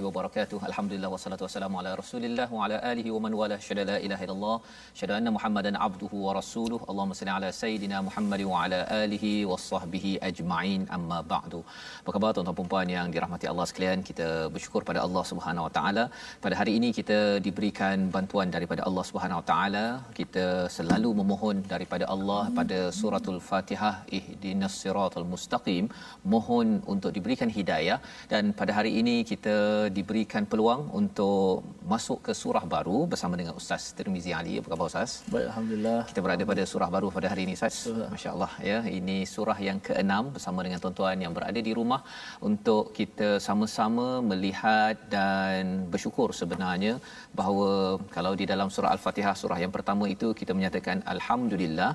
warahmatullahi wabarakatuh. Alhamdulillah wassalatu wassalamu ala Rasulillah wa ala alihi wa man wala syada la ilaha illallah syada anna Muhammadan abduhu wa rasuluhu. Allahumma salli ala sayidina Muhammad wa ala alihi wasahbihi ajma'in. Amma ba'du. Apa khabar tuan-tuan dan puan yang dirahmati Allah sekalian? Kita bersyukur pada Allah Subhanahu wa taala. Pada hari ini kita diberikan bantuan daripada Allah Subhanahu wa taala. Kita selalu memohon daripada Allah pada suratul Fatihah ihdinas siratal mustaqim, mohon untuk diberikan hidayah dan pada hari ini kita diberikan peluang untuk masuk ke surah baru bersama dengan Ustaz Tirmizi Ali. Apa khabar Ustaz? Baik, Alhamdulillah. Kita berada pada surah baru pada hari ini Ustaz. Masya-Allah ya. Ini surah yang ke-6 bersama dengan tuan-tuan yang berada di rumah untuk kita sama-sama melihat dan bersyukur sebenarnya bahawa kalau di dalam surah Al-Fatihah surah yang pertama itu kita menyatakan alhamdulillah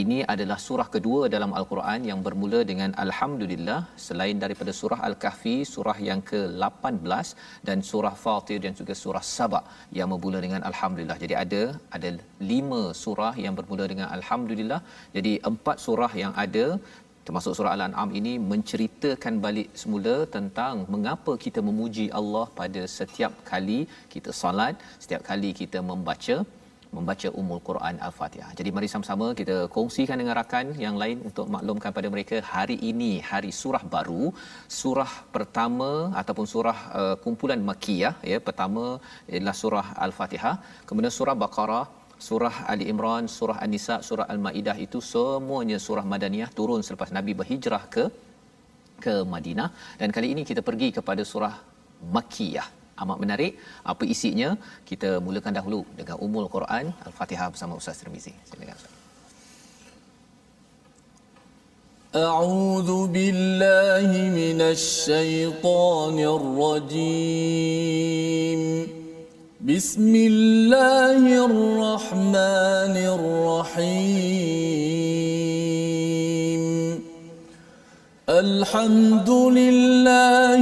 ini adalah surah kedua dalam Al-Quran yang bermula dengan Alhamdulillah selain daripada surah Al-Kahfi surah yang ke-18 dan surah Fatir dan juga surah Saba yang bermula dengan Alhamdulillah. Jadi ada ada lima surah yang bermula dengan Alhamdulillah. Jadi empat surah yang ada termasuk surah Al-An'am ini menceritakan balik semula tentang mengapa kita memuji Allah pada setiap kali kita salat, setiap kali kita membaca membaca Ummul Quran Al-Fatihah. Jadi mari sama-sama kita kongsikan dengan rakan yang lain untuk maklumkan pada mereka hari ini hari surah baru, surah pertama ataupun surah uh, kumpulan Makkiyah ya. Pertama ialah surah Al-Fatihah, kemudian surah Baqarah, surah Ali Imran, surah An-Nisa, surah Al-Maidah itu semuanya surah Madaniyah turun selepas Nabi berhijrah ke ke Madinah dan kali ini kita pergi kepada surah Makkiyah amat menarik apa isinya kita mulakan dahulu dengan umul Quran Al-Fatihah bersama Ustaz Tirmizi silakan Ustaz أعوذ بالله من الشيطان الرجيم بسم الله الرحمن الرحيم الحمد لله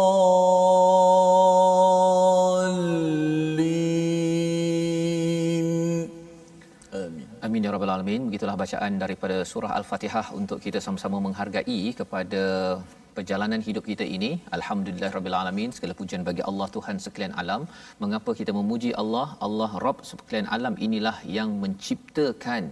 Alamin. Begitulah bacaan daripada surah Al-Fatihah untuk kita sama-sama menghargai kepada perjalanan hidup kita ini. Alhamdulillah rabbil alamin. Segala pujian bagi Allah Tuhan sekalian alam. Mengapa kita memuji Allah? Allah Rabb sekalian alam inilah yang menciptakan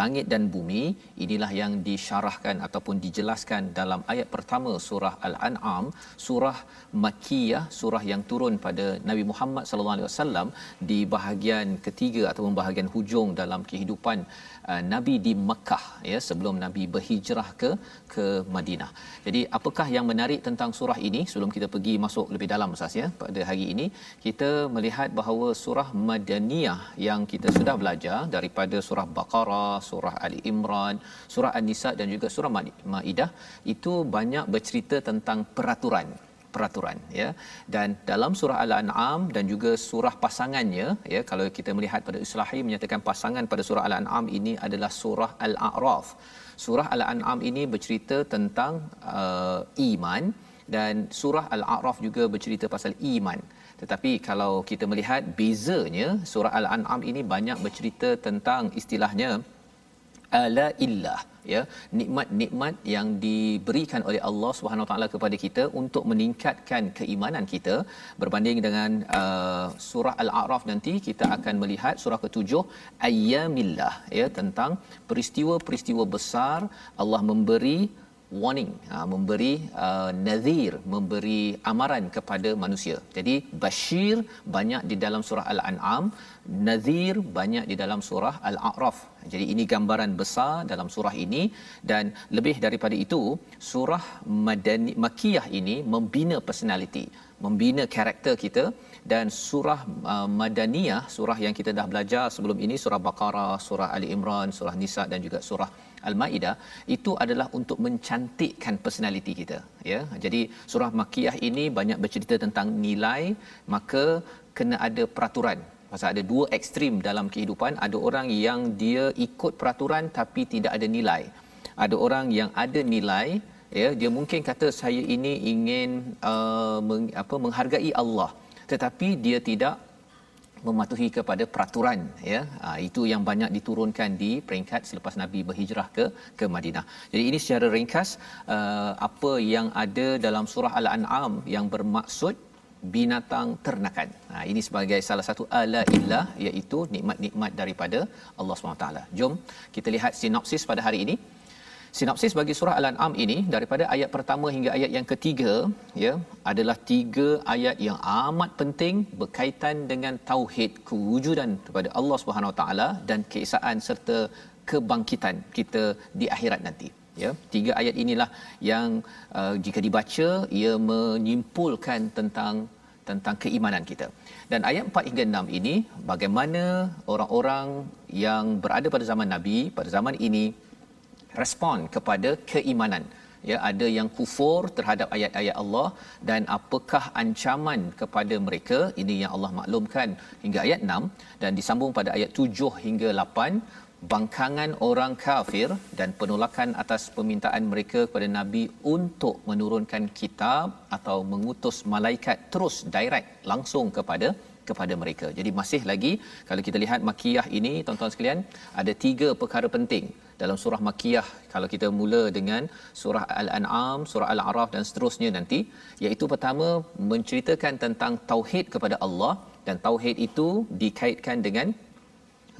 langit dan bumi inilah yang disyarahkan ataupun dijelaskan dalam ayat pertama surah al-an'am surah makkiyah surah yang turun pada Nabi Muhammad sallallahu alaihi wasallam di bahagian ketiga ataupun bahagian hujung dalam kehidupan uh, Nabi di Mekah ya sebelum Nabi berhijrah ke ke Madinah. Jadi apakah yang menarik tentang surah ini sebelum kita pergi masuk lebih dalam Ustaz ya pada hari ini kita melihat bahawa surah Madaniyah yang kita sudah belajar daripada surah Baqarah, surah Ali Imran, surah An-Nisa dan juga surah Maidah itu banyak bercerita tentang peraturan peraturan ya. Dan dalam surah al-an'am dan juga surah pasangannya ya kalau kita melihat pada islahi menyatakan pasangan pada surah al-an'am ini adalah surah al-a'raf. Surah al-an'am ini bercerita tentang uh, iman dan surah al-a'raf juga bercerita pasal iman. Tetapi kalau kita melihat bezanya surah al-an'am ini banyak bercerita tentang istilahnya ala illah ya nikmat-nikmat yang diberikan oleh Allah Subhanahu taala kepada kita untuk meningkatkan keimanan kita. Berbanding dengan uh, surah al-a'raf nanti kita akan melihat surah ketujuh ayyamillah ya tentang peristiwa-peristiwa besar Allah memberi warning ha, memberi uh, nadhir memberi amaran kepada manusia. Jadi bashir banyak di dalam surah al-an'am nadhir banyak di dalam surah al-a'raf. Jadi ini gambaran besar dalam surah ini. Dan lebih daripada itu surah madani makiyah ini membina personality membina karakter kita dan surah uh, madaniyah surah yang kita dah belajar sebelum ini surah baqarah surah ali imran surah nisa dan juga surah al-maidah itu adalah untuk mencantikkan personality kita ya. Jadi surah makiyah ini banyak bercerita tentang nilai maka kena ada peraturan. Pasal ada dua ekstrim dalam kehidupan. Ada orang yang dia ikut peraturan tapi tidak ada nilai. Ada orang yang ada nilai ya dia mungkin kata saya ini ingin uh, meng, apa menghargai Allah tetapi dia tidak mematuhi kepada peraturan ya ha, itu yang banyak diturunkan di peringkat selepas nabi berhijrah ke ke Madinah. Jadi ini secara ringkas uh, apa yang ada dalam surah al-an'am yang bermaksud binatang ternakan. Ha, ini sebagai salah satu ala illah iaitu nikmat-nikmat daripada Allah SWT. Jom kita lihat sinopsis pada hari ini. Sinopsis bagi surah Al-An'am ini daripada ayat pertama hingga ayat yang ketiga ya adalah tiga ayat yang amat penting berkaitan dengan tauhid kewujudan kepada Allah Subhanahu Wa Taala dan keesaan serta kebangkitan kita di akhirat nanti ya tiga ayat inilah yang uh, jika dibaca ia menyimpulkan tentang tentang keimanan kita. Dan ayat 4 hingga 6 ini bagaimana orang-orang yang berada pada zaman Nabi pada zaman ini respon kepada keimanan. Ya ada yang kufur terhadap ayat-ayat Allah dan apakah ancaman kepada mereka? Ini yang Allah maklumkan hingga ayat 6 dan disambung pada ayat 7 hingga 8 bangkangan orang kafir dan penolakan atas permintaan mereka kepada nabi untuk menurunkan kitab atau mengutus malaikat terus direct langsung kepada kepada mereka. Jadi masih lagi kalau kita lihat makiyah ini tuan-tuan sekalian ada tiga perkara penting dalam surah makiyah kalau kita mula dengan surah al-an'am, surah al-a'raf dan seterusnya nanti iaitu pertama menceritakan tentang tauhid kepada Allah. Dan tauhid itu dikaitkan dengan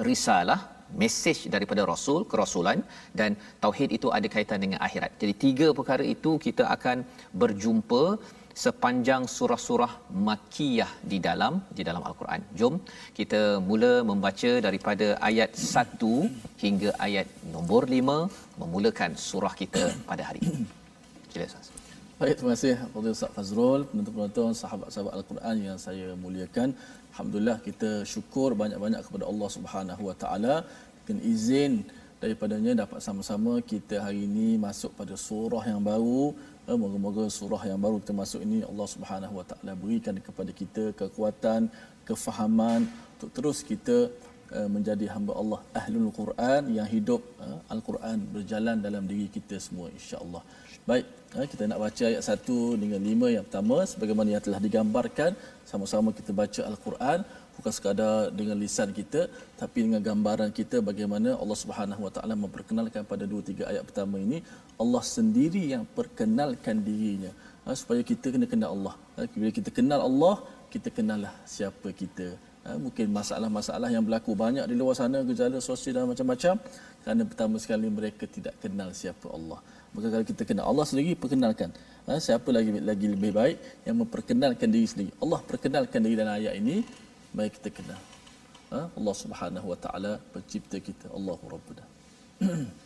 risalah mesej daripada rasul kerasulan. Dan tauhid itu ada kaitan dengan akhirat. Jadi tiga perkara itu kita akan berjumpa sepanjang surah-surah makkiyah di dalam di dalam al-Quran. Jom kita mula membaca daripada ayat 1 hingga ayat nombor 5 memulakan surah kita pada hari ini. Sila Ustaz. Baik, terima kasih kepada Ustaz Fazrul, penonton-penonton sahabat-sahabat Al-Quran yang saya muliakan. Alhamdulillah kita syukur banyak-banyak kepada Allah Subhanahu Wa Taala dengan izin daripadanya dapat sama-sama kita hari ini masuk pada surah yang baru Eh, moga-moga surah yang baru kita masuk ini Allah Subhanahu Wa Taala berikan kepada kita kekuatan, kefahaman untuk terus kita uh, menjadi hamba Allah. Ahlul Quran yang hidup uh, Al-Quran berjalan dalam diri kita semua insya-Allah. Baik, kita nak baca ayat 1 dengan 5 yang pertama sebagaimana yang telah digambarkan. Sama-sama kita baca Al-Quran bukan sekadar dengan lisan kita tapi dengan gambaran kita bagaimana Allah Subhanahu Wa Taala memperkenalkan pada dua tiga ayat pertama ini Allah sendiri yang perkenalkan dirinya ha, supaya kita kena kenal Allah ha, bila kita kenal Allah kita kenallah siapa kita Ha, mungkin masalah-masalah yang berlaku banyak di luar sana gejala sosial dan macam-macam kerana pertama sekali mereka tidak kenal siapa Allah. Maka kalau kita kenal Allah sendiri perkenalkan. Ha, siapa lagi lagi lebih baik yang memperkenalkan diri sendiri. Allah perkenalkan diri dalam ayat ini, baik kita kenal. Ha, Allah Subhanahu Wa Taala pencipta kita. Allahu Rabbuna.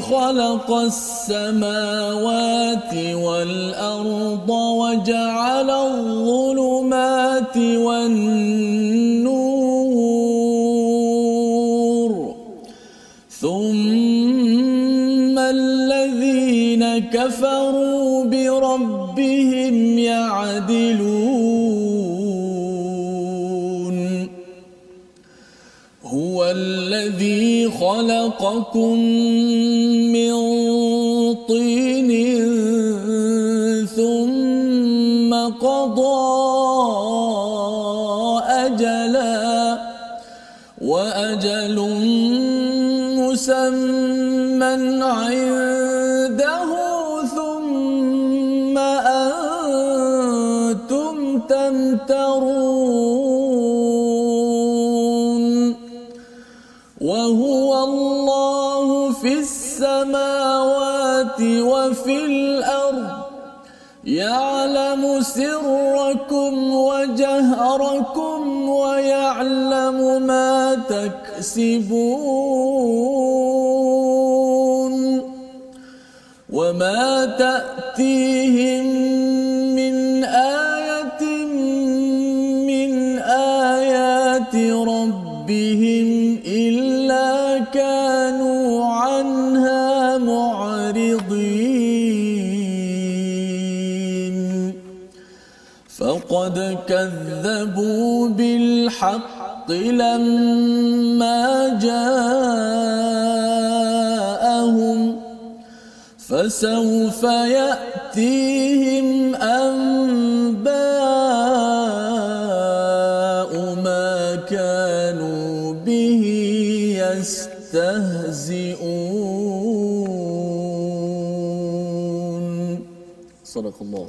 خلق السماوات والأرض وجعل الظلمات والنور. ثم الذين كفروا بربهم يعدلون. هو الذي خلقكم يعلم سركم وجهركم ويعلم ما تكسبون وما تأتيهم فقد كذبوا بالحق لما جاءهم فسوف يأتيهم أنباء ما كانوا به يستهزئون. صدق الله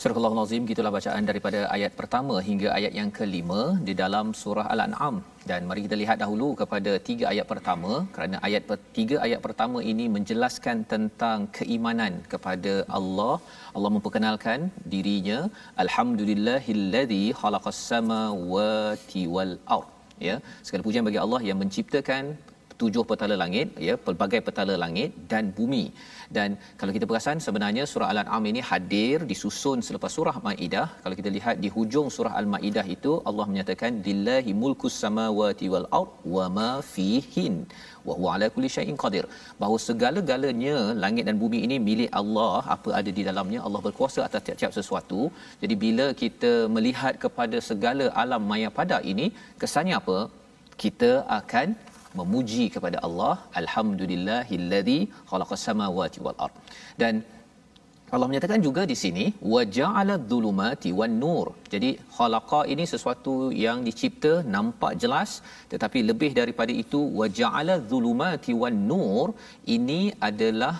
Surah Al-Azim gitulah bacaan daripada ayat pertama hingga ayat yang kelima di dalam surah Al-An'am. Dan mari kita lihat dahulu kepada tiga ayat pertama kerana ayat tiga ayat pertama ini menjelaskan tentang keimanan kepada Allah. Allah memperkenalkan dirinya alhamdulillahillazi khalaqas samawati wal ard. Ya segala pujian bagi Allah yang menciptakan tujuh petala langit ya pelbagai petala langit dan bumi. Dan kalau kita perasan sebenarnya surah al-an'am ini hadir disusun selepas surah maidah kalau kita lihat di hujung surah al-maidah itu Allah menyatakan lillahi mulkus samawati wal ard wa ma fihin wa huwa ala kulli syai'in qadir. Bahawa segala-galanya langit dan bumi ini milik Allah apa ada di dalamnya? Allah berkuasa atas tiap-tiap sesuatu. Jadi bila kita melihat kepada segala alam maya pada ini kesannya apa? Kita akan memuji kepada Allah alhamdulillahillazi khalaqas samawati wal ard dan Allah menyatakan juga di sini waja'ala dhulumati wan nur. Jadi khalaqa ini sesuatu yang dicipta nampak jelas tetapi lebih daripada itu waja'ala dhulumati wan nur ini adalah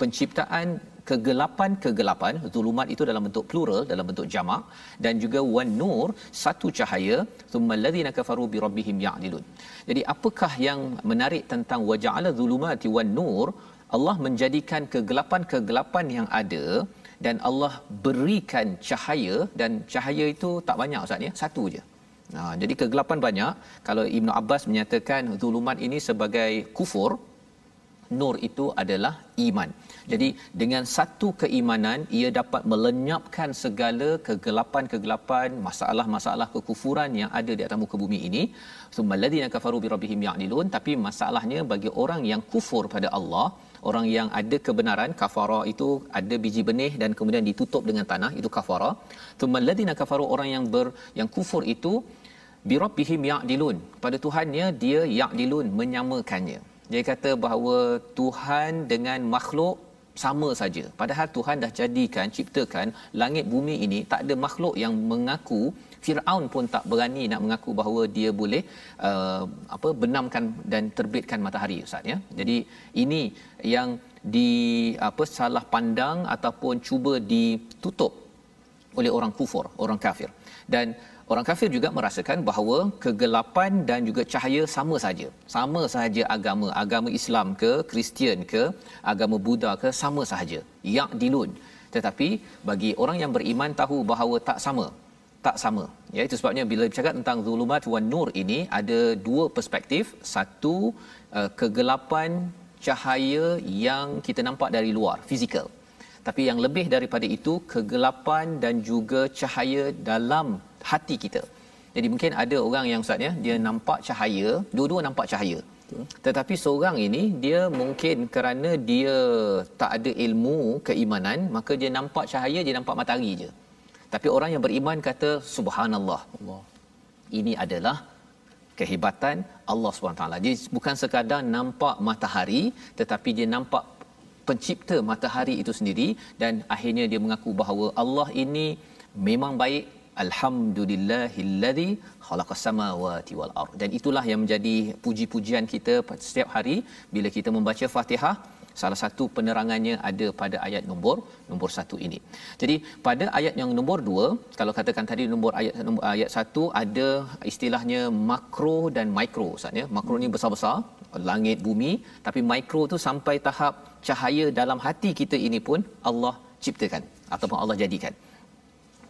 penciptaan kegelapan-kegelapan zulumat itu dalam bentuk plural dalam bentuk jamak dan juga wan nur satu cahaya thumma alladhina kafaru bi rabbihim ya'dilun. Jadi apakah yang menarik tentang waja'ala zulumati wan nur Allah menjadikan kegelapan-kegelapan yang ada dan Allah berikan cahaya dan cahaya itu tak banyak ustaz ya? Satu je. Ha, jadi kegelapan banyak. Kalau Ibnu Abbas menyatakan zulumat ini sebagai kufur nur itu adalah iman. Jadi dengan satu keimanan ia dapat melenyapkan segala kegelapan-kegelapan, masalah-masalah kekufuran yang ada di atas muka bumi ini. Summaladina kafaru bi rabbihim ya'dilun tapi masalahnya bagi orang yang kufur pada Allah, orang yang ada kebenaran kafara itu ada biji benih dan kemudian ditutup dengan tanah itu kafara. Summaladina kafaru orang yang ber yang kufur itu bi rabbihim ya'dilun. Pada Tuhannya dia ya'dilun menyamakannya dia kata bahawa Tuhan dengan makhluk sama saja. Padahal Tuhan dah jadikan ciptakan langit bumi ini tak ada makhluk yang mengaku Firaun pun tak berani nak mengaku bahawa dia boleh uh, apa benamkan dan terbitkan matahari ustaz ya. Jadi ini yang di apa salah pandang ataupun cuba ditutup oleh orang kufur, orang kafir. Dan orang kafir juga merasakan bahawa kegelapan dan juga cahaya sama saja. Sama sahaja agama, agama Islam ke, Kristian ke, agama Buddha ke sama sahaja. Yak dilun. Tetapi bagi orang yang beriman tahu bahawa tak sama. Tak sama. Ya itu sebabnya bila bercakap tentang zulumat wan nur ini ada dua perspektif. Satu uh, kegelapan cahaya yang kita nampak dari luar, fizikal. Tapi yang lebih daripada itu kegelapan dan juga cahaya dalam hati kita. Jadi mungkin ada orang yang ustaz ya, dia nampak cahaya, dua-dua nampak cahaya. Tetapi seorang ini dia mungkin kerana dia tak ada ilmu keimanan, maka dia nampak cahaya, dia nampak matahari je. Tapi orang yang beriman kata subhanallah. Allah. Ini adalah kehebatan Allah SWT. Jadi bukan sekadar nampak matahari tetapi dia nampak pencipta matahari itu sendiri dan akhirnya dia mengaku bahawa Allah ini memang baik alhamdulillahillazi khalaqas samawati wal ard dan itulah yang menjadi puji-pujian kita setiap hari bila kita membaca Fatihah salah satu penerangannya ada pada ayat nombor nombor satu ini. Jadi pada ayat yang nombor dua, kalau katakan tadi nombor ayat nombor ayat satu ada istilahnya makro dan mikro Ustaz ya. Makro ni besar-besar, langit bumi, tapi mikro tu sampai tahap cahaya dalam hati kita ini pun Allah ciptakan ataupun Allah jadikan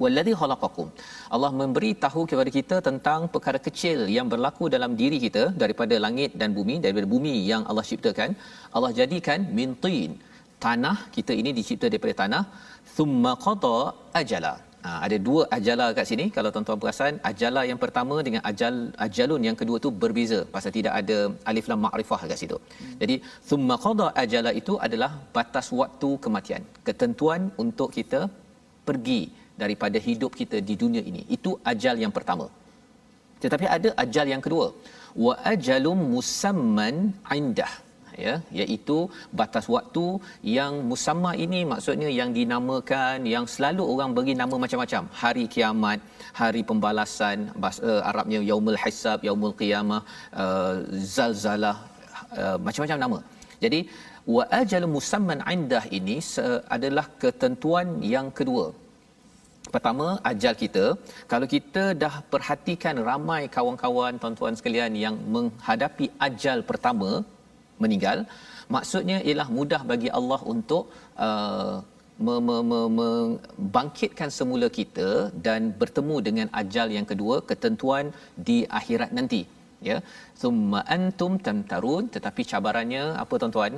wallazi khalaqakum Allah memberi tahu kepada kita tentang perkara kecil yang berlaku dalam diri kita daripada langit dan bumi daripada bumi yang Allah ciptakan Allah jadikan min tin tanah kita ini dicipta daripada tanah thumma qada ajala Ha, ada dua ajala kat sini kalau tuan-tuan perasan ajala yang pertama dengan ajal ajalun yang kedua tu berbeza pasal tidak ada alif lam ma'rifah kat situ. Hmm. Jadi thumma qada ajala itu adalah batas waktu kematian. Ketentuan untuk kita pergi daripada hidup kita di dunia ini. Itu ajal yang pertama. Tetapi ada ajal yang kedua. Wa ajalum musamman indah ya iaitu batas waktu yang musamma ini maksudnya yang dinamakan yang selalu orang beri nama macam-macam hari kiamat hari pembalasan bahasa uh, Arabnya yaumul hisab yaumul qiyamah uh, zalzalah uh, macam-macam nama jadi wa ajal musamman indah ini adalah ketentuan yang kedua Pertama, ajal kita. Kalau kita dah perhatikan ramai kawan-kawan, tuan-tuan sekalian yang menghadapi ajal pertama, meninggal, maksudnya ialah mudah bagi Allah untuk uh, membangkitkan semula kita dan bertemu dengan ajal yang kedua, ketentuan di akhirat nanti. Ya, summa antum tamtarun tetapi cabarannya apa tuan-tuan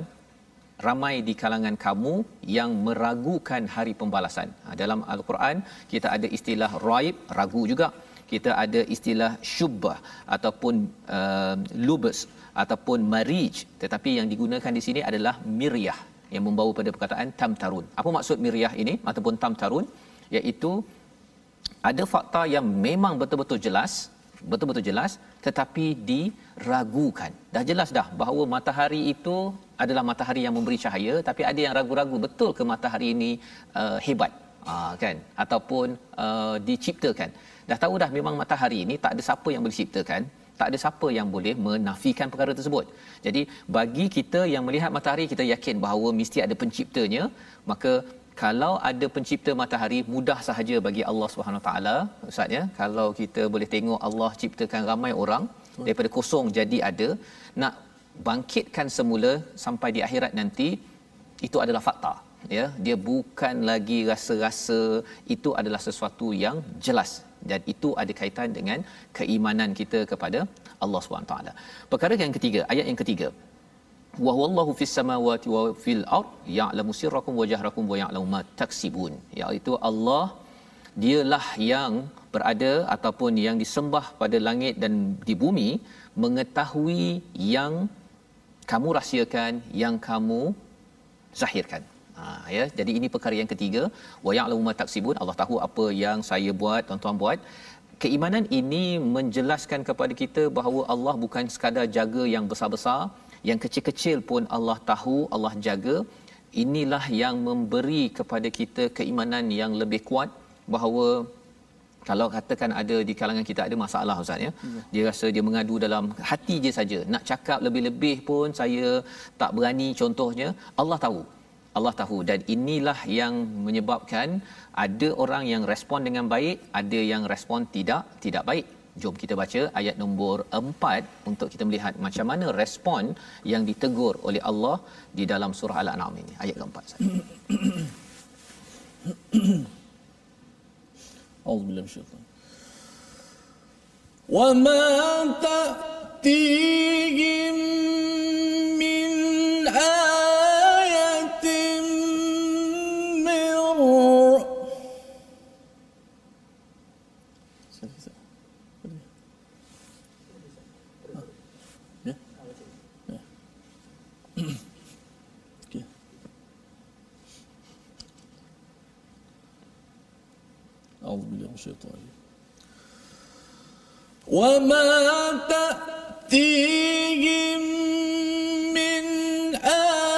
ramai di kalangan kamu yang meragukan hari pembalasan. Ha, dalam Al-Quran kita ada istilah raib, ragu juga. Kita ada istilah syubbah ataupun uh, lubus ataupun marij. Tetapi yang digunakan di sini adalah miryah yang membawa pada perkataan tamtarun. Apa maksud miryah ini ataupun tamtarun? Iaitu ada fakta yang memang betul-betul jelas betul-betul jelas tetapi diragukan. Dah jelas dah bahawa matahari itu adalah matahari yang memberi cahaya tapi ada yang ragu-ragu betul ke matahari ini uh, hebat uh, kan ataupun uh, diciptakan. Dah tahu dah memang matahari ini tak ada siapa yang boleh ciptakan, tak ada siapa yang boleh menafikan perkara tersebut. Jadi bagi kita yang melihat matahari kita yakin bahawa mesti ada penciptanya, maka kalau ada pencipta matahari mudah sahaja bagi Allah Subhanahu taala ustaz ya kalau kita boleh tengok Allah ciptakan ramai orang daripada kosong jadi ada nak bangkitkan semula sampai di akhirat nanti itu adalah fakta ya. Dia bukan lagi rasa-rasa itu adalah sesuatu yang jelas. Dan itu ada kaitan dengan keimanan kita kepada Allah taala. Perkara yang ketiga ayat yang ketiga. Wa huwallahu fis samawati wa fil ard ya'lamu sirrakum wa jahrakum wa ya'lamu ma taksibun. Iaitu Allah dialah yang berada ataupun yang disembah pada langit dan di bumi mengetahui yang kamu rahsiakan yang kamu zahirkan. Ha ya. Jadi ini perkara yang ketiga. Wa ya'lamu ma taksibun. Allah tahu apa yang saya buat tuan-tuan buat. Keimanan ini menjelaskan kepada kita bahawa Allah bukan sekadar jaga yang besar-besar. Yang kecil-kecil pun Allah tahu Allah jaga. Inilah yang memberi kepada kita keimanan yang lebih kuat. Bahawa kalau katakan ada di kalangan kita ada masalah ustaz ya. ya. Dia rasa dia mengadu dalam hati je saja. Nak cakap lebih-lebih pun saya tak berani contohnya. Allah tahu. Allah tahu dan inilah yang menyebabkan ada orang yang respon dengan baik, ada yang respon tidak tidak baik. Jom kita baca ayat nombor 4 untuk kita melihat macam mana respon yang ditegur oleh Allah di dalam surah Al-An'am ini. Ayat keempat أعوذ بالله من الشيطان وما تأتيهم الشيطان وما تأتيهم من آية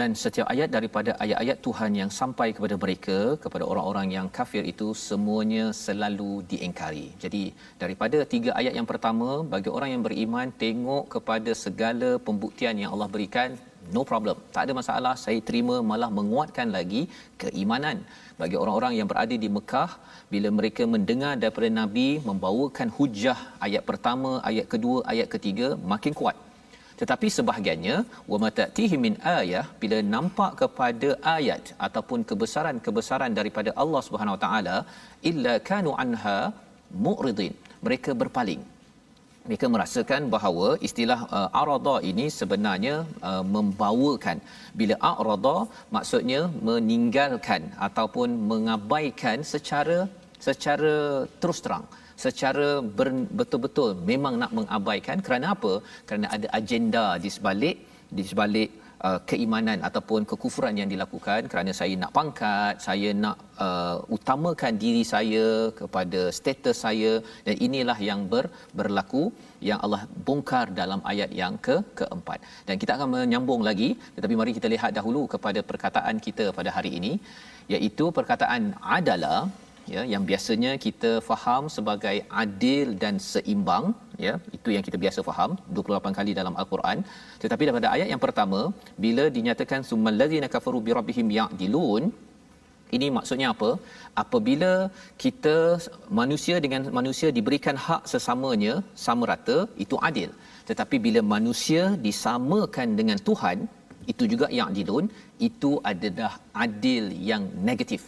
dan setiap ayat daripada ayat-ayat Tuhan yang sampai kepada mereka kepada orang-orang yang kafir itu semuanya selalu diingkari. Jadi daripada tiga ayat yang pertama bagi orang yang beriman tengok kepada segala pembuktian yang Allah berikan no problem. Tak ada masalah, saya terima malah menguatkan lagi keimanan. Bagi orang-orang yang berada di Mekah bila mereka mendengar daripada nabi membawakan hujah ayat pertama, ayat kedua, ayat ketiga makin kuat tetapi sebahagiannya wa matatihi min ayah bila nampak kepada ayat ataupun kebesaran-kebesaran daripada Allah Subhanahu Wa Taala illa kanu anha mu'ridin. Mereka berpaling. Mereka merasakan bahawa istilah uh, arada ini sebenarnya uh, membawakan. Bila arada maksudnya meninggalkan ataupun mengabaikan secara secara terus terang secara ber- betul-betul memang nak mengabaikan. Kerana apa? Kerana ada agenda di sebalik di sebalik uh, keimanan ataupun kekufuran yang dilakukan. Kerana saya nak pangkat saya nak uh, utamakan diri saya kepada status saya. Dan inilah yang ber, berlaku yang Allah bongkar dalam ayat yang ke keempat. Dan kita akan menyambung lagi tetapi mari kita lihat dahulu kepada perkataan kita pada hari ini iaitu perkataan adalah ya yang biasanya kita faham sebagai adil dan seimbang ya itu yang kita biasa faham 28 kali dalam al-Quran. Tetapi daripada ayat yang pertama bila dinyatakan summal ladzina kafaru bi rabbihim ya'dilun ini maksudnya apa? Apabila kita manusia dengan manusia diberikan hak sesamanya sama rata itu adil. Tetapi bila manusia disamakan dengan Tuhan itu juga ya'dilun itu adalah adil yang negatif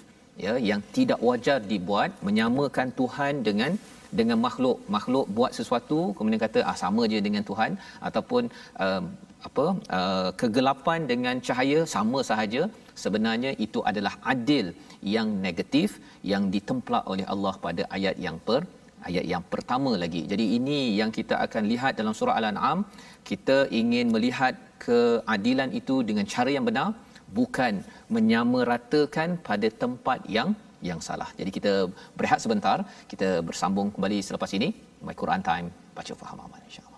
ya yang tidak wajar dibuat menyamakan Tuhan dengan dengan makhluk. Makhluk buat sesuatu kemudian kata ah sama je dengan Tuhan. Ataupun uh, apa uh, kegelapan dengan cahaya sama sahaja. Sebenarnya itu adalah adil yang negatif yang ditemplak oleh Allah pada ayat yang per ayat yang pertama lagi. Jadi ini yang kita akan lihat dalam surah al-an'am. Kita ingin melihat keadilan itu dengan cara yang benar bukan menyamaratakan pada tempat yang yang salah. Jadi kita berehat sebentar, kita bersambung kembali selepas ini. My Quran Time, baca faham amal insya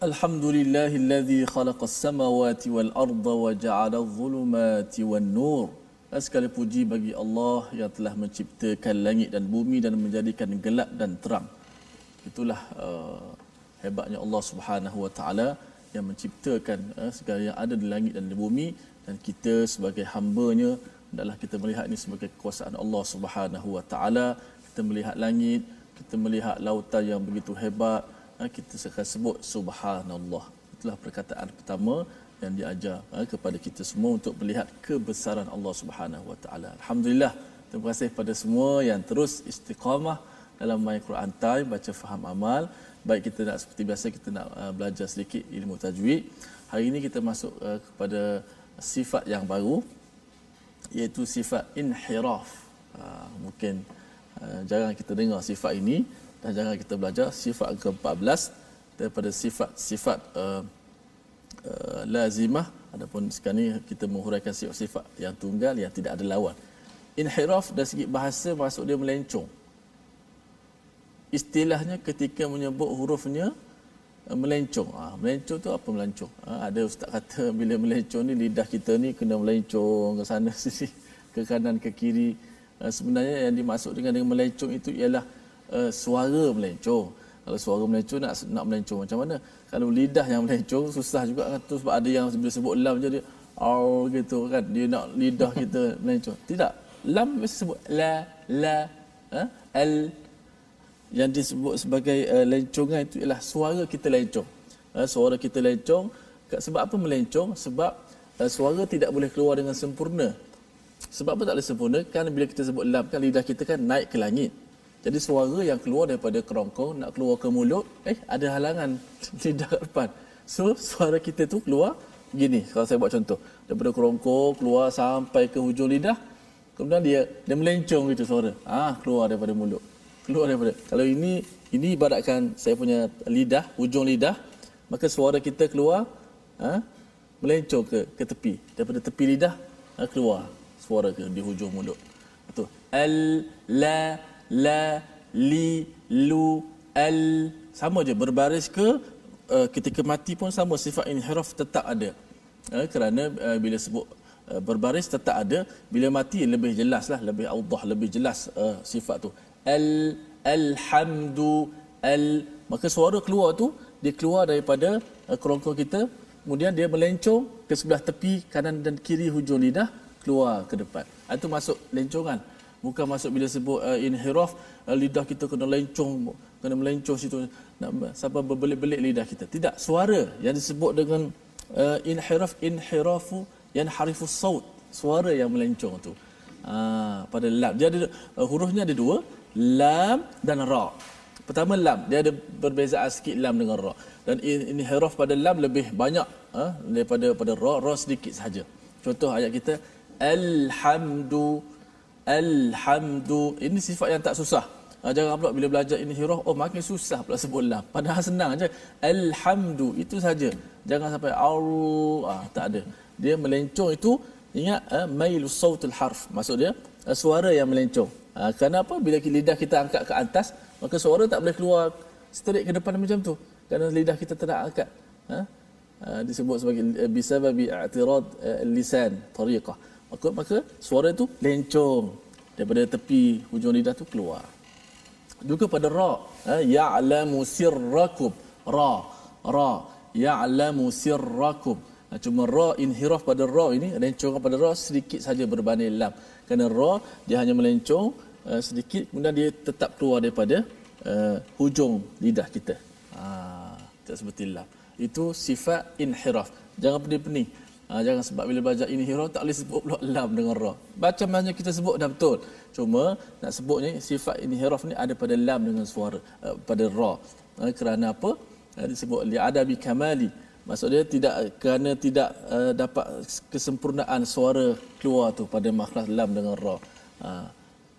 الحمد لله الذي خلق السماوات والأرض وجعل الظلمات والنور sekali puji bagi Allah yang telah menciptakan langit dan bumi dan menjadikan gelap dan terang. Itulah uh, hebatnya Allah Subhanahu Wa Taala yang menciptakan uh, segala yang ada di langit dan di bumi dan kita sebagai hamba-Nya adalah kita melihat ini sebagai kekuasaan Allah Subhanahu Wa Taala. Kita melihat langit, kita melihat lautan yang begitu hebat, uh, kita akan sebut Subhanallah. Itulah perkataan pertama yang diajar uh, kepada kita semua untuk melihat kebesaran Allah Subhanahu Wa Taala. Alhamdulillah. Terima kasih kepada semua yang terus istiqamah dalam My Quran Time baca faham amal. Baik kita nak seperti biasa kita nak uh, belajar sedikit ilmu tajwid. Hari ini kita masuk kepada sifat yang baru iaitu sifat inhiraf. Mungkin jarang kita dengar sifat ini dan jarang kita belajar sifat ke-14 daripada sifat-sifat uh, uh, lazimah adapun sekarang ni kita menghuraikan sifat-sifat yang tunggal yang tidak ada lawan. Inhiraf dari segi bahasa maksud dia melencong istilahnya ketika menyebut hurufnya uh, melencong. Ha, melencong tu apa melencong? Ha, ada ustaz kata bila melencong ni lidah kita ni kena melencong ke sana sini, ke kanan ke kiri. Ha, sebenarnya yang dimaksud dengan dengan melencong itu ialah uh, suara melencong. Kalau suara melencong nak nak melencong macam mana? Kalau lidah yang melencong susah juga kan tu sebab ada yang bila sebut lam je dia au gitu kan dia nak lidah kita melencong. Tidak. Lam mesti sebut la la ha? al yang disebut sebagai uh, lencongan itu ialah suara kita lencong. Uh, suara kita lencong sebab apa melencong? Sebab uh, suara tidak boleh keluar dengan sempurna. Sebab apa tak boleh sempurna? Kan bila kita sebut lam kan lidah kita kan naik ke langit. Jadi suara yang keluar daripada kerongkong nak keluar ke mulut, eh ada halangan lidah depan. So suara kita tu keluar gini kalau saya buat contoh. Daripada kerongkong keluar sampai ke hujung lidah, kemudian dia dia melencong gitu suara. Ah keluar daripada mulut keluar daripada kalau ini ini ibaratkan saya punya lidah hujung lidah maka suara kita keluar ha, melencong ke ke tepi daripada tepi lidah ha, keluar suara ke di hujung mulut itu al la la li lu al. Sama je berbaris ke uh, ketika mati pun sama sifat inhiraf tetap ada. Uh, kerana uh, bila sebut uh, berbaris tetap ada bila mati lebih jelaslah lebih audah lebih jelas uh, sifat tu. Al alhamdu al. Maka suara keluar tu dia keluar daripada uh, kerongkong kita. Kemudian dia melencong ke sebelah tepi kanan dan kiri hujung lidah keluar ke depan. Ah, itu masuk lencongan bukan masuk bila sebut uh, inhiraf uh, lidah kita kena lencong kena melencong situ nak sampai berbelit-belit lidah kita tidak suara yang disebut dengan uh, inhiraf inhirafu yang harifus saut suara yang melencong tu uh, pada lam dia ada uh, hurufnya ada dua lam dan ra. Pertama lam, dia ada perbezaan sikit lam dengan ra. Dan ini huruf pada lam lebih banyak ha, daripada pada ra, ra sedikit saja. Contoh ayat kita alhamdu alhamdu. Ini sifat yang tak susah. Ha, jangan pula bila belajar ini huruf oh makin susah pula sebut lam. Padahal senang aja. Alhamdu itu saja. Jangan sampai al ah, tak ada. Dia melencong itu ingat ha, mailu sautul harf. Maksud dia ha, suara yang melencong. Ha, kenapa bila lidah kita angkat ke atas, maka suara tak boleh keluar straight ke depan macam tu. Kerana lidah kita tak angkat. Ha, disebut sebagai eh, bisababi i'tirad eh, lisan tariqah. Maka maka suara itu lencong daripada tepi hujung lidah tu keluar. Juga pada ra, ha, ya'lamu sirrakum. Ra, ra, ya'lamu sirrakum. Ha, cuma ra inhiraf pada ra ini lencong pada ra sedikit saja berbanding lam kerana ra dia hanya melencong uh, sedikit kemudian dia tetap keluar daripada uh, hujung lidah kita ha tak seperti lam itu sifat inhiraf jangan pening-pening ha, jangan sebab bila belajar inhiraf tak boleh sebut pula lam dengan ra baca mana kita sebut dah betul. Cuma nak sebut ni sifat inhiraf ni ada pada lam dengan suara uh, pada ra uh, kerana apa? Uh, disebut li adabi kamali Maksudnya tidak kerana tidak uh, dapat kesempurnaan suara keluar tu pada makhraj lam dengan ra. Ha,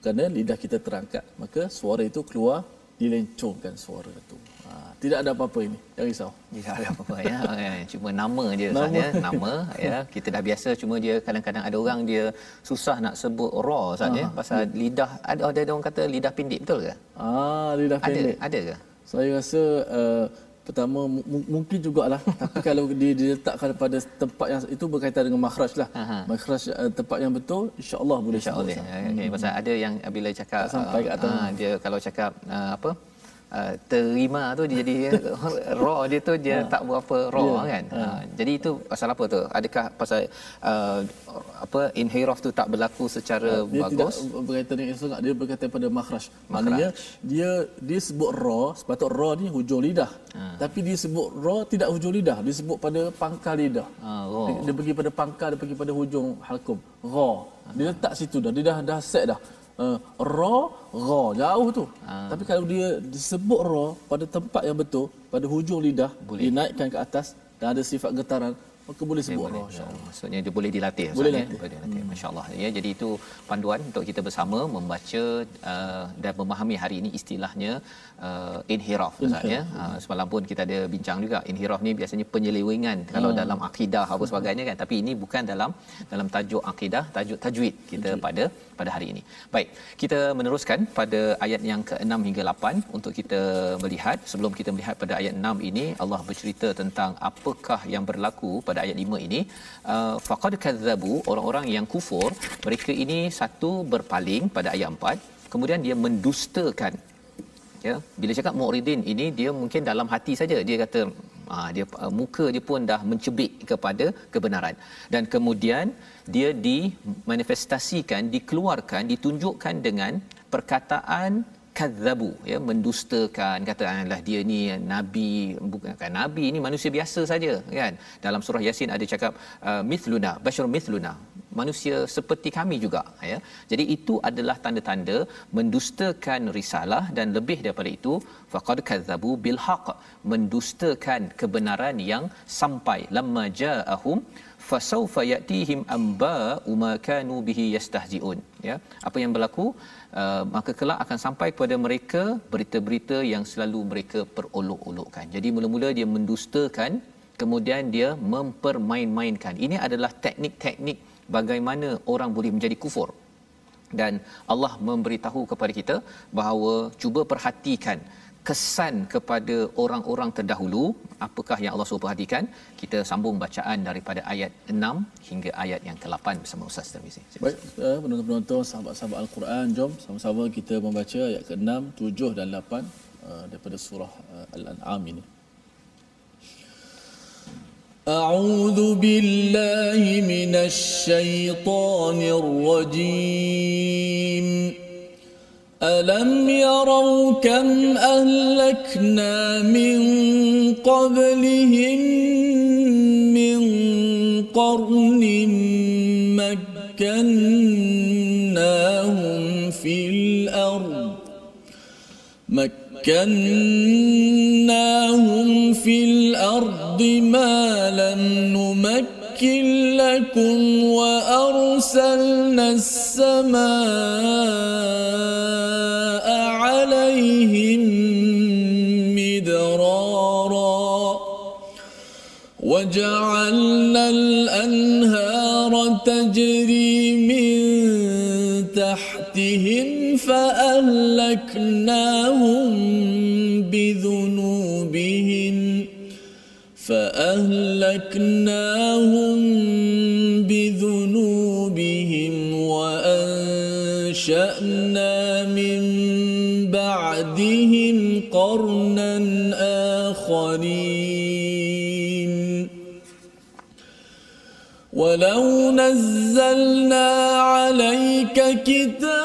kerana lidah kita terangkat, maka suara itu keluar dilencongkan suara itu. Ha, tidak ada apa-apa ini. Jangan risau. Tidak ada apa-apa ya. Eh, cuma nama je nama. ya. Nama ya. Kita dah biasa cuma dia kadang-kadang ada orang dia susah nak sebut ra saja ya. pasal ya. lidah ada ada orang kata lidah pendek betul ke? Ah, lidah pendek. Ada ada ke? Saya rasa uh, pertama m- mungkin jugalah. Tapi kalau dia diletakkan pada tempat yang itu berkaitan dengan makhraj lah. Makhraj uh, tempat yang betul insyaallah boleh insyaallah okey pasal hmm. ada yang bila cakap tak sampai uh, ke atas. uh, dia kalau cakap uh, apa Uh, terima tu dia jadi raw dia tu dia ha. tak berapa raw yeah. kan? Ha. Uh, jadi itu pasal apa tu? Adakah pasal uh, apa inhiraf tu tak berlaku secara uh, dia bagus? dia tidak berkaitan dengan sangat dia berkaitan pada makhraj. Maknanya dia dia sebut raw sepatut raw ni hujung lidah. Ha. tapi dia sebut raw tidak hujung lidah dia sebut pada pangkal lidah. Ha, dia, dia pergi pada pangkal dia pergi pada hujung halkum. Raw. Dia letak situ dah dia dah dah set dah uh, ra ra jauh tu ha. tapi kalau dia disebut ra pada tempat yang betul pada hujung lidah Boleh. dinaikkan ke atas dan ada sifat getaran maka boleh sebut Allah insyaallah maksudnya dia boleh dilatih boleh ya? latih, boleh latih. Hmm. masyaallah ya jadi itu panduan untuk kita bersama membaca uh, dan memahami hari ini istilahnya uh, inhiraf maksudnya uh, semalam pun kita ada bincang juga. Inhiraf ni biasanya penyelewengan hmm. kalau dalam akidah apa sebagainya kan. Tapi ini bukan dalam dalam tajuk akidah tajuk tajwid kita tajwid. pada pada hari ini. Baik kita meneruskan pada ayat yang ke-6 hingga 8 untuk kita melihat. Sebelum kita melihat pada ayat 6 ini Allah bercerita tentang apakah yang berlaku pada ayat 5 ini. Uh, faqad kadzabu orang-orang yang kufur mereka ini satu berpaling pada ayat 4 kemudian dia mendustakan ya. Bila cakap mu'ridin ini dia mungkin dalam hati saja. Dia kata ha, dia uh, muka dia pun dah mencebik kepada kebenaran. Dan kemudian dia dimanifestasikan dikeluarkan ditunjukkan dengan perkataan kadzabu ya mendustakan. Kata lah dia ni nabi. Bukan kan nabi ni manusia biasa saja kan? Dalam surah yasin ada cakap mithluna bashar mithluna manusia seperti kami juga ya. Jadi itu adalah tanda-tanda mendustakan risalah dan lebih daripada itu faqad kadzabu bil haqq mendustakan kebenaran yang sampai. Lamma ja'ahum fasawfa yatihim amba ma kanu bihi yastahziun ya. Apa yang berlaku? Uh, maka kelak akan sampai kepada mereka berita-berita yang selalu mereka perolok-olokkan. Jadi mula-mula dia mendustakan kemudian dia mempermain-mainkan. Ini adalah teknik-teknik bagaimana orang boleh menjadi kufur dan Allah memberitahu kepada kita bahawa cuba perhatikan kesan kepada orang-orang terdahulu apakah yang Allah suruh perhatikan kita sambung bacaan daripada ayat 6 hingga ayat yang ke-8 bersama Ustaz Tirmizi. Baik, penonton-penonton sahabat-sahabat Al-Quran jom sama-sama kita membaca ayat ke-6, 7 dan 8 uh, eh, daripada surah uh, Al-An'am ini. أعوذ بالله من الشيطان الرجيم. ألم يروا كم أهلكنا من قبلهم من قرن مكناهم في الأرض مكناهم في الأرض ما لم نمكن لكم وأرسلنا السماء عليهم مدرارا وجعلنا الأنهار تجري من تحتهم فأهلكناهم بذنوبهم فأهلكناهم بذنوبهم وأنشأنا من بعدهم قرنا آخرين. ولو نزلنا عليك كتابا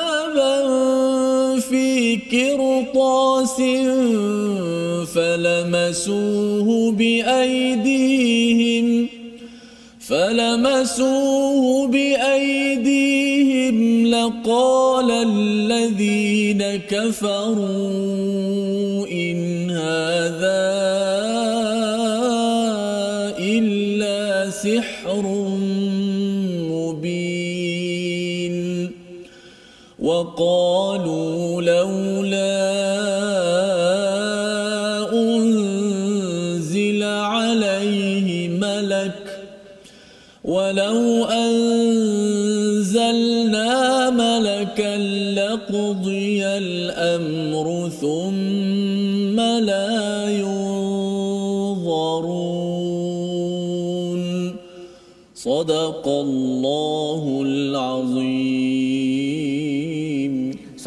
في قرطاس فلمسوه بأيديهم فلمسوه بأيديهم لقال الذين كفروا إن هذا إلا سحر مبين. وقالوا وَإِيَّاكَ لَقُضِيَ الْأَمْرُ ثُمَّ لَا يُنظَرُونَ. صَدَقَ اللَّهُ الْعَظِيمُ.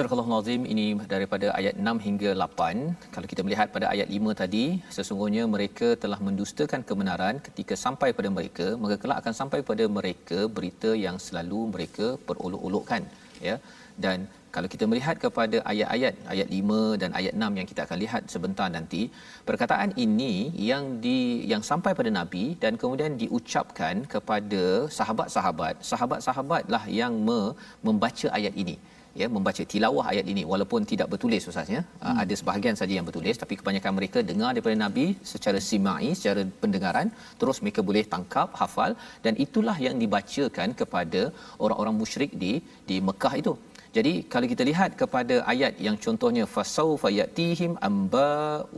Surah Al-Azim ini daripada ayat 6 hingga 8. Kalau kita melihat pada ayat 5 tadi, sesungguhnya mereka telah mendustakan kebenaran ketika sampai pada mereka, maka kelak akan sampai pada mereka berita yang selalu mereka perolok-olokkan, ya. Dan kalau kita melihat kepada ayat-ayat ayat 5 dan ayat 6 yang kita akan lihat sebentar nanti perkataan ini yang di yang sampai pada nabi dan kemudian diucapkan kepada sahabat-sahabat sahabat-sahabatlah yang me, membaca ayat ini ya membaca tilawah ayat ini. Walaupun tidak bertulis ustaz ya. Hmm. ada sebahagian saja yang bertulis tapi kebanyakan mereka dengar daripada nabi secara simai secara pendengaran terus mereka boleh tangkap hafal dan itulah yang dibacakan kepada orang-orang musyrik di di Mekah itu. Jadi kalau kita lihat kepada ayat yang contohnya fasaufa yatihim amba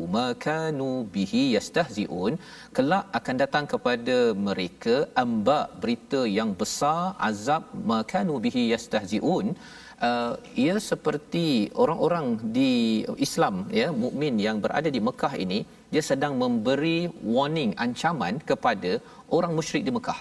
umakanu bihi yastahziun kelak akan datang kepada mereka amba berita yang besar azab makanu bihi yastahziun uh, ia seperti orang-orang di Islam ya mukmin yang berada di Mekah ini dia sedang memberi warning ancaman kepada orang musyrik di Mekah.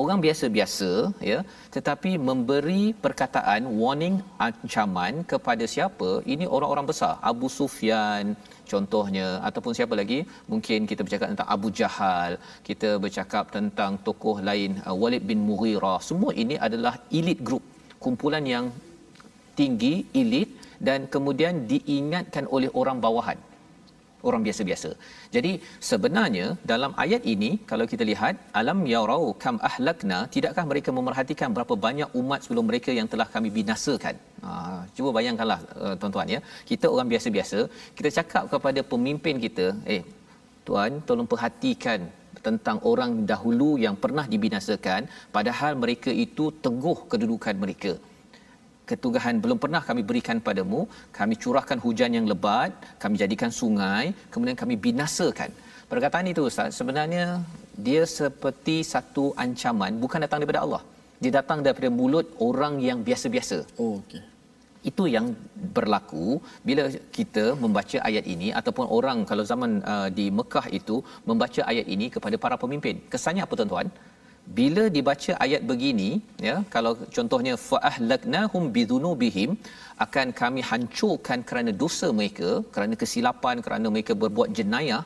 Orang biasa-biasa ya tetapi memberi perkataan warning ancaman kepada siapa? Ini orang-orang besar. Abu Sufyan contohnya ataupun siapa lagi? Mungkin kita bercakap tentang Abu Jahal kita bercakap tentang tokoh lain uh, Walid bin Mughirah. Semua ini adalah elite group kumpulan yang tinggi elit dan kemudian diingatkan oleh orang bawahan orang biasa-biasa. Jadi sebenarnya dalam ayat ini kalau kita lihat alam yarau kam ahlakna tidakkah mereka memerhatikan berapa banyak umat sebelum mereka yang telah kami binasakan. Ha, cuba bayangkanlah uh, tuan-tuan ya. Kita orang biasa-biasa, kita cakap kepada pemimpin kita, eh tuan tolong perhatikan tentang orang dahulu yang pernah dibinasakan padahal mereka itu teguh kedudukan mereka ketugahan belum pernah kami berikan padamu. Kami curahkan hujan yang lebat kami jadikan sungai kemudian kami binasakan. Perkataan itu ustaz sebenarnya dia seperti satu ancaman bukan datang daripada Allah. Dia datang daripada mulut orang yang biasa-biasa. Oh okey. Itu yang berlaku bila kita membaca ayat ini ataupun orang kalau zaman uh, di Mekah itu membaca ayat ini kepada para pemimpin. Kesannya apa tuan-tuan bila dibaca ayat begini ya kalau contohnya fa ahlaknahum bidzunubihim akan kami hancurkan kerana dosa mereka kerana kesilapan kerana mereka berbuat jenayah.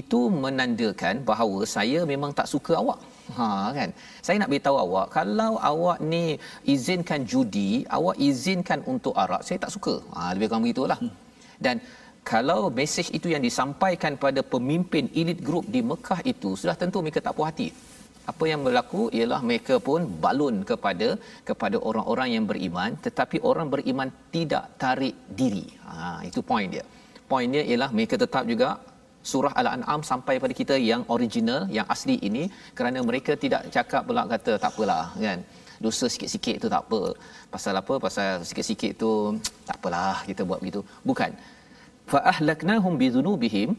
Itu menandakan bahawa saya memang tak suka awak. Ha kan? Saya nak beritahu awak kalau awak ni izinkan judi awak izinkan untuk arak saya tak suka. Ha lebih kurang begitulah. Dan kalau mesej itu yang disampaikan pada pemimpin elit group di Mekah itu sudah tentu mereka tak puas hati apa yang berlaku ialah mereka pun balun kepada kepada orang-orang yang beriman tetapi orang beriman tidak tarik diri. Ha itu point dia. Point dia ialah mereka tetap juga surah al-an'am sampai pada kita yang original yang asli ini kerana mereka tidak cakap pula kata tak apalah kan. Dosa sikit-sikit tu tak apa. Pasal apa? Pasal sikit-sikit tu tak apalah kita buat begitu. Bukan. Fa ahlaknahum bi dhunubihim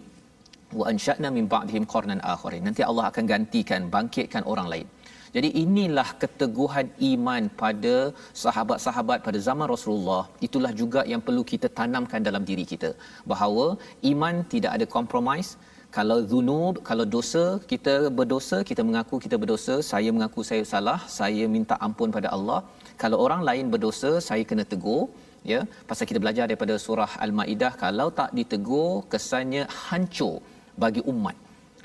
wa ansha'na min ba'dihim qarnan akharin. Nanti Allah akan gantikan bangkitkan orang lain. Jadi inilah keteguhan iman pada sahabat-sahabat pada zaman Rasulullah. Itulah juga yang perlu kita tanamkan dalam diri kita. Bahawa iman tidak ada compromise. Kalau zunub kalau dosa kita berdosa kita mengaku kita berdosa saya mengaku saya salah saya minta ampun pada Allah. Kalau orang lain berdosa saya kena tegur ya. Pasal kita belajar daripada surah al-maidah kalau tak ditegur kesannya hancur bagi umat.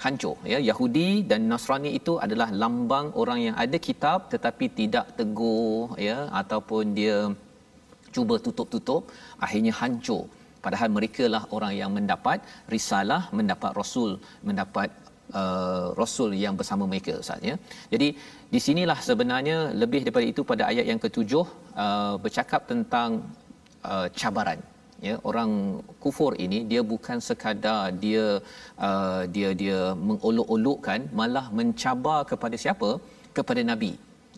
Hancur ya. Yahudi dan Nasrani itu adalah lambang orang yang ada kitab tetapi tidak teguh ya ataupun dia cuba tutup-tutup akhirnya hancur. Padahal mereka lah orang yang mendapat risalah mendapat rasul mendapat uh, rasul yang bersama mereka Ustaz ya. Jadi di sinilah sebenarnya lebih daripada itu pada ayat yang ketujuh uh, bercakap tentang uh, cabaran ya orang kufur ini dia bukan sekadar dia uh, dia dia mengolok-olokkan malah mencabar kepada siapa kepada nabi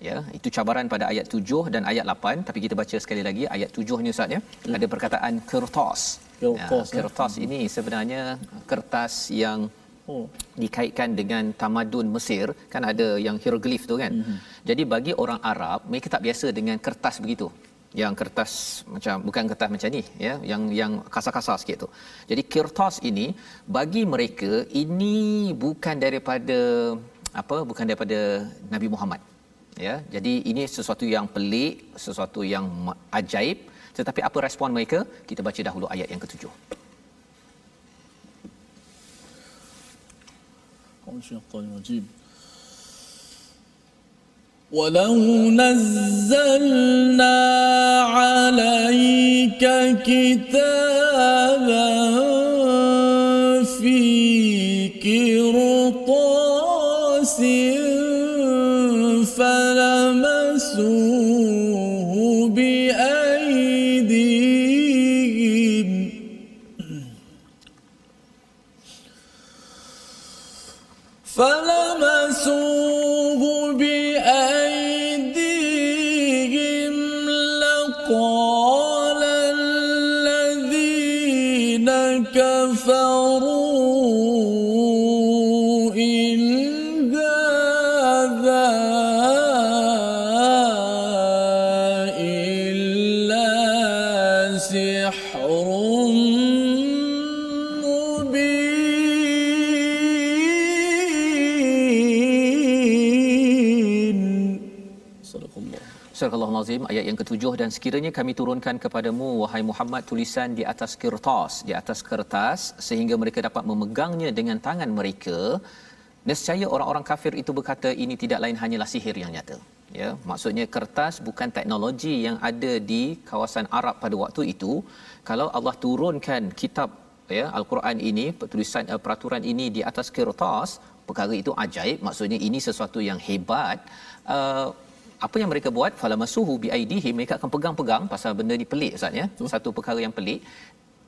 ya itu cabaran pada ayat 7 dan ayat 8 tapi kita baca sekali lagi ayat 7 ni ustaz ya hmm. ada perkataan kertas kertas ya, kertas ya. ini sebenarnya kertas yang Oh. dikaitkan dengan tamadun Mesir kan ada yang hieroglif tu kan. Mm-hmm. Jadi bagi orang Arab mereka tak biasa dengan kertas begitu yang kertas macam bukan kertas macam ni ya yang yang kasar-kasar sikit tu. Jadi kertas ini bagi mereka ini bukan daripada apa bukan daripada Nabi Muhammad ya. Jadi ini sesuatu yang pelik sesuatu yang ajaib. Tetapi apa respon mereka? Kita baca dahulu ayat yang ketujuh ولو نزلنا عليك كتابا في قرطاس Al-Azim ayat yang ketujuh dan sekiranya kami turunkan kepadamu wahai Muhammad tulisan di atas kertas di atas kertas sehingga mereka dapat memegangnya dengan tangan mereka nescaya orang-orang kafir itu berkata ini tidak lain hanyalah sihir yang nyata ya maksudnya kertas bukan teknologi yang ada di kawasan Arab pada waktu itu. Kalau Allah turunkan kitab ya al-Quran ini tulisan uh, peraturan ini di atas kertas perkara itu ajaib. Maksudnya ini sesuatu yang hebat. Uh, apa yang mereka buat? Falamasuhu biaidihim. Mereka akan pegang-pegang pasal benda ni pelik ustaz ya. Satu perkara yang pelik.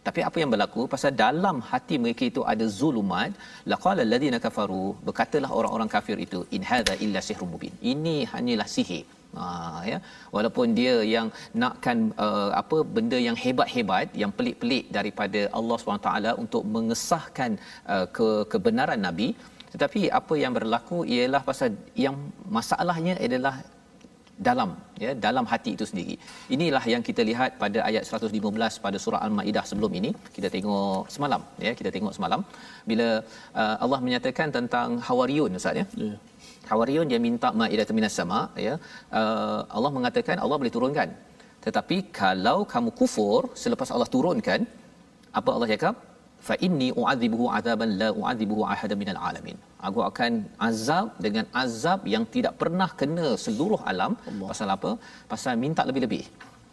Tapi apa yang berlaku? Pasal dalam hati mereka itu ada zulumat. Laqala alladhina kafaru. Berkatalah orang-orang kafir itu in hadza illa sihrun mubin. Ini hanyalah sihir. Ha, ya. Walaupun dia yang nakkan uh, apa benda yang hebat-hebat yang pelik-pelik daripada Allah SWT untuk mengesahkan uh, ke kebenaran nabi. Tetapi apa yang berlaku ialah pasal yang masalahnya adalah dalam ya dalam hati itu sendiri. Inilah yang kita lihat pada ayat 115 pada surah Al-Maidah sebelum ini. Kita tengok semalam ya, kita tengok semalam bila uh, Allah menyatakan tentang Hawariyun Ustaz ya. Yeah. Hawariyun dia minta maidah minas sama ya. Uh, Allah mengatakan Allah boleh turunkan. Tetapi kalau kamu kufur selepas Allah turunkan apa Allah cakap? Fa inni u'adzibuhu 'adzaban la u'adzibuhu ahadan minal alamin. Aku akan azab dengan azab yang tidak pernah kena seluruh alam. Allah. pasal apa? Pasal minta lebih-lebih.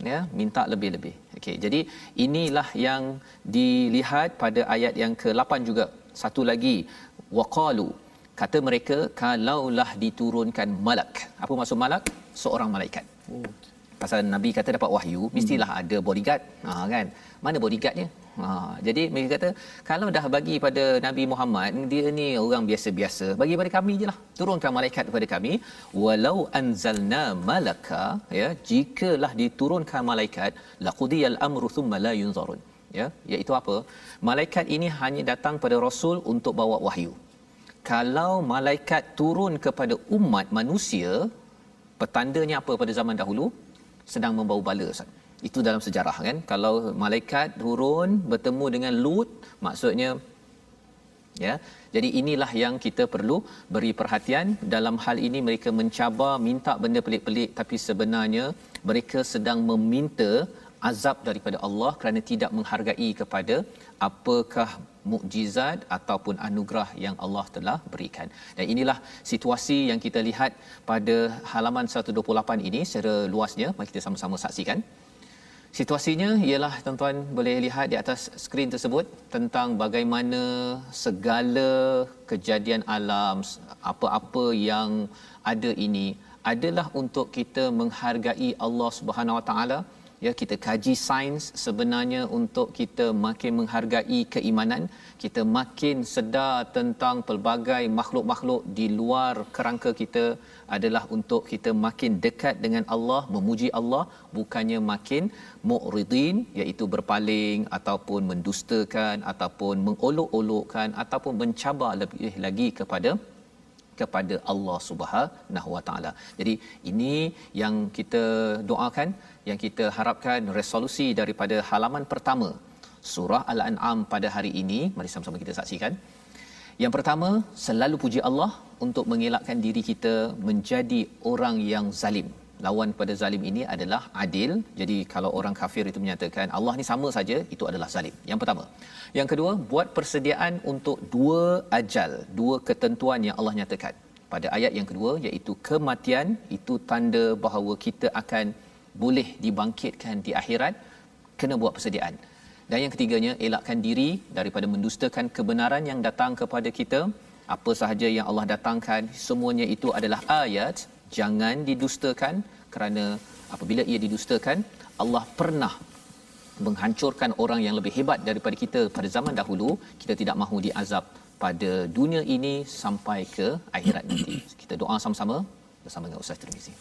Ya minta lebih-lebih. Okey jadi inilah yang dilihat pada ayat yang ke-8 juga. Satu lagi waqalu kata mereka kalaulah diturunkan malak. Apa maksud malak? Seorang malaikat. Oh. Pasal nabi kata dapat wahyu mestilah hmm. ada bodyguard. Ha kan? Mana bodyguardnya? Ha, jadi mereka kata kalau dah bagi pada Nabi Muhammad dia ni orang biasa-biasa bagi pada kami je lah. Turunkan malaikat kepada kami walau anzalna malaka ya jikalah diturunkan malaikat laqudiyal amru thumma la yunzarun. Ya iaitu apa? Malaikat ini hanya datang pada rasul untuk bawa wahyu. Kalau malaikat turun kepada umat manusia petandanya apa pada zaman dahulu sedang membawa bala Ustaz. Itu dalam sejarah kan? Kalau malaikat turun bertemu dengan Lut maksudnya ya jadi inilah yang kita perlu beri perhatian. Dalam hal ini mereka mencabar minta benda pelik-pelik tapi sebenarnya mereka sedang meminta azab daripada Allah kerana tidak menghargai kepada apakah mukjizat ataupun anugerah yang Allah telah berikan. Dan inilah situasi yang kita lihat pada halaman 128 ini secara luasnya. Mari kita sama-sama saksikan. Situasinya ialah tuan-tuan boleh lihat di atas skrin tersebut tentang bagaimana segala kejadian alam apa-apa yang ada ini adalah untuk kita menghargai Allah Subhanahu Wa Taala ya kita kaji sains sebenarnya untuk kita makin menghargai keimanan kita makin sedar tentang pelbagai makhluk-makhluk di luar kerangka kita adalah untuk kita makin dekat dengan Allah memuji Allah bukannya makin mu'ridin iaitu berpaling ataupun mendustakan ataupun mengolok-olokkan ataupun mencabar lebih lagi kepada kepada Allah Subhanahu Wa Taala. Jadi ini yang kita doakan, yang kita harapkan resolusi daripada halaman pertama surah Al-An'am pada hari ini. Mari sama-sama kita saksikan Yang pertama, selalu puji Allah untuk mengelakkan diri kita menjadi orang yang zalim. Lawan pada zalim ini adalah adil. Jadi kalau orang kafir itu menyatakan Allah ni sama saja, itu adalah zalim. Yang pertama. Yang kedua, buat persediaan untuk dua ajal, dua ketentuan yang Allah nyatakan. Pada ayat yang kedua iaitu kematian itu tanda bahawa kita akan boleh dibangkitkan di akhirat kena buat persediaan. Dan yang ketiganya elakkan diri daripada mendustakan kebenaran yang datang kepada kita. Apa sahaja yang Allah datangkan semuanya itu adalah ayat, jangan didustakan kerana apabila ia didustakan Allah pernah menghancurkan orang yang lebih hebat daripada kita pada zaman dahulu kita tidak mahu diazab pada dunia ini sampai ke akhirat nanti kita doa sama-sama bersama dengan Ustaz Tirmizi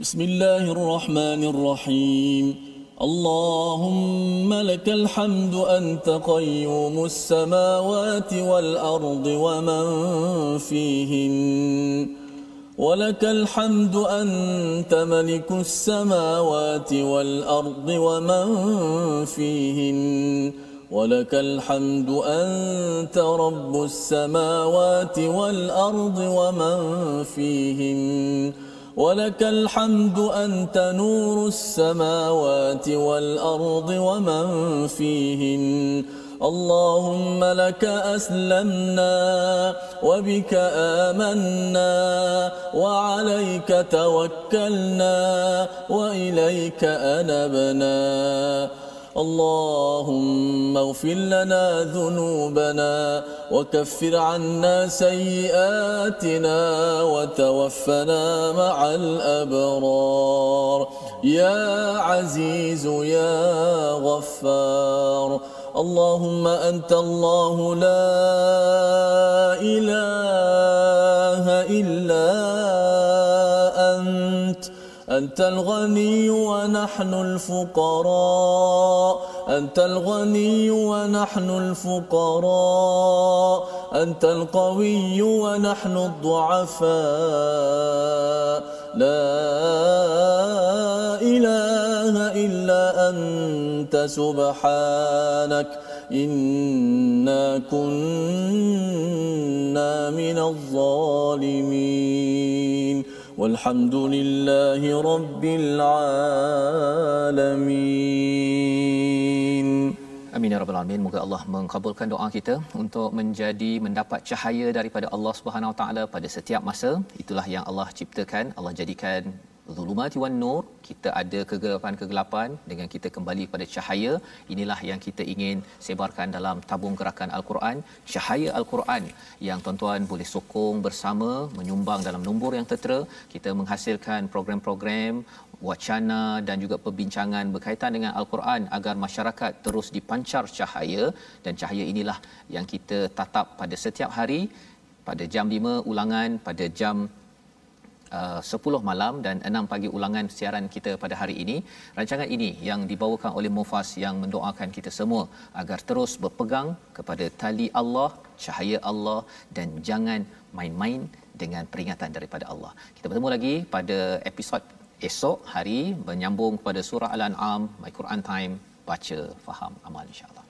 Bismillahirrahmanirrahim اللهم لك الحمد أنت قيوم السماوات والأرض ومن فيهن. ولك الحمد أنت ملك السماوات والأرض ومن فيهن. ولك الحمد أنت رب السماوات والأرض ومن فيهن. ولك الحمد أنت نور السماوات والأرض ومن فيهن. اللهم لك أسلمنا وبك آمنا وعليك توكلنا وإليك أنبنا. اللهم اغفر لنا ذنوبنا وكفر عنا سيئاتنا وتوفنا مع الأبرار. يا عزيز يا غفار. اللهم أنت الله لا إله إلا أنت. أنت الغني ونحن الفقراء. أنت الغني ونحن الفقراء. أنت القوي ونحن الضعفاء. لا إله إلا أنت سبحانك. إنا كنا من الظالمين. والحمد لله رب العالمين Amin ya rabbal alamin. Moga Allah mengabulkan doa kita untuk menjadi mendapat cahaya daripada Allah Subhanahu Wa Taala pada setiap masa. Itulah yang Allah ciptakan. Allah jadikan zulumati wan nur kita ada kegelapan-kegelapan dengan kita kembali pada cahaya. Inilah yang kita ingin sebarkan dalam tabung gerakan al-Quran cahaya al-Quran yang tuan-tuan boleh sokong bersama menyumbang dalam nombor yang tertera. Kita menghasilkan program-program wacana dan juga perbincangan berkaitan dengan al-Quran agar masyarakat terus dipancar cahaya. Dan cahaya inilah yang kita tatap pada setiap hari pada jam 5 ulangan pada jam uh, 10 malam dan 6 pagi ulangan siaran kita pada hari ini. Rancangan ini yang dibawakan oleh Mufas yang mendoakan kita semua agar terus berpegang kepada tali Allah, cahaya Allah dan jangan main-main dengan peringatan daripada Allah. Kita bertemu lagi pada episod esok hari menyambung kepada surah Al-An'am, My Quran Time, baca, faham, amal insya-Allah.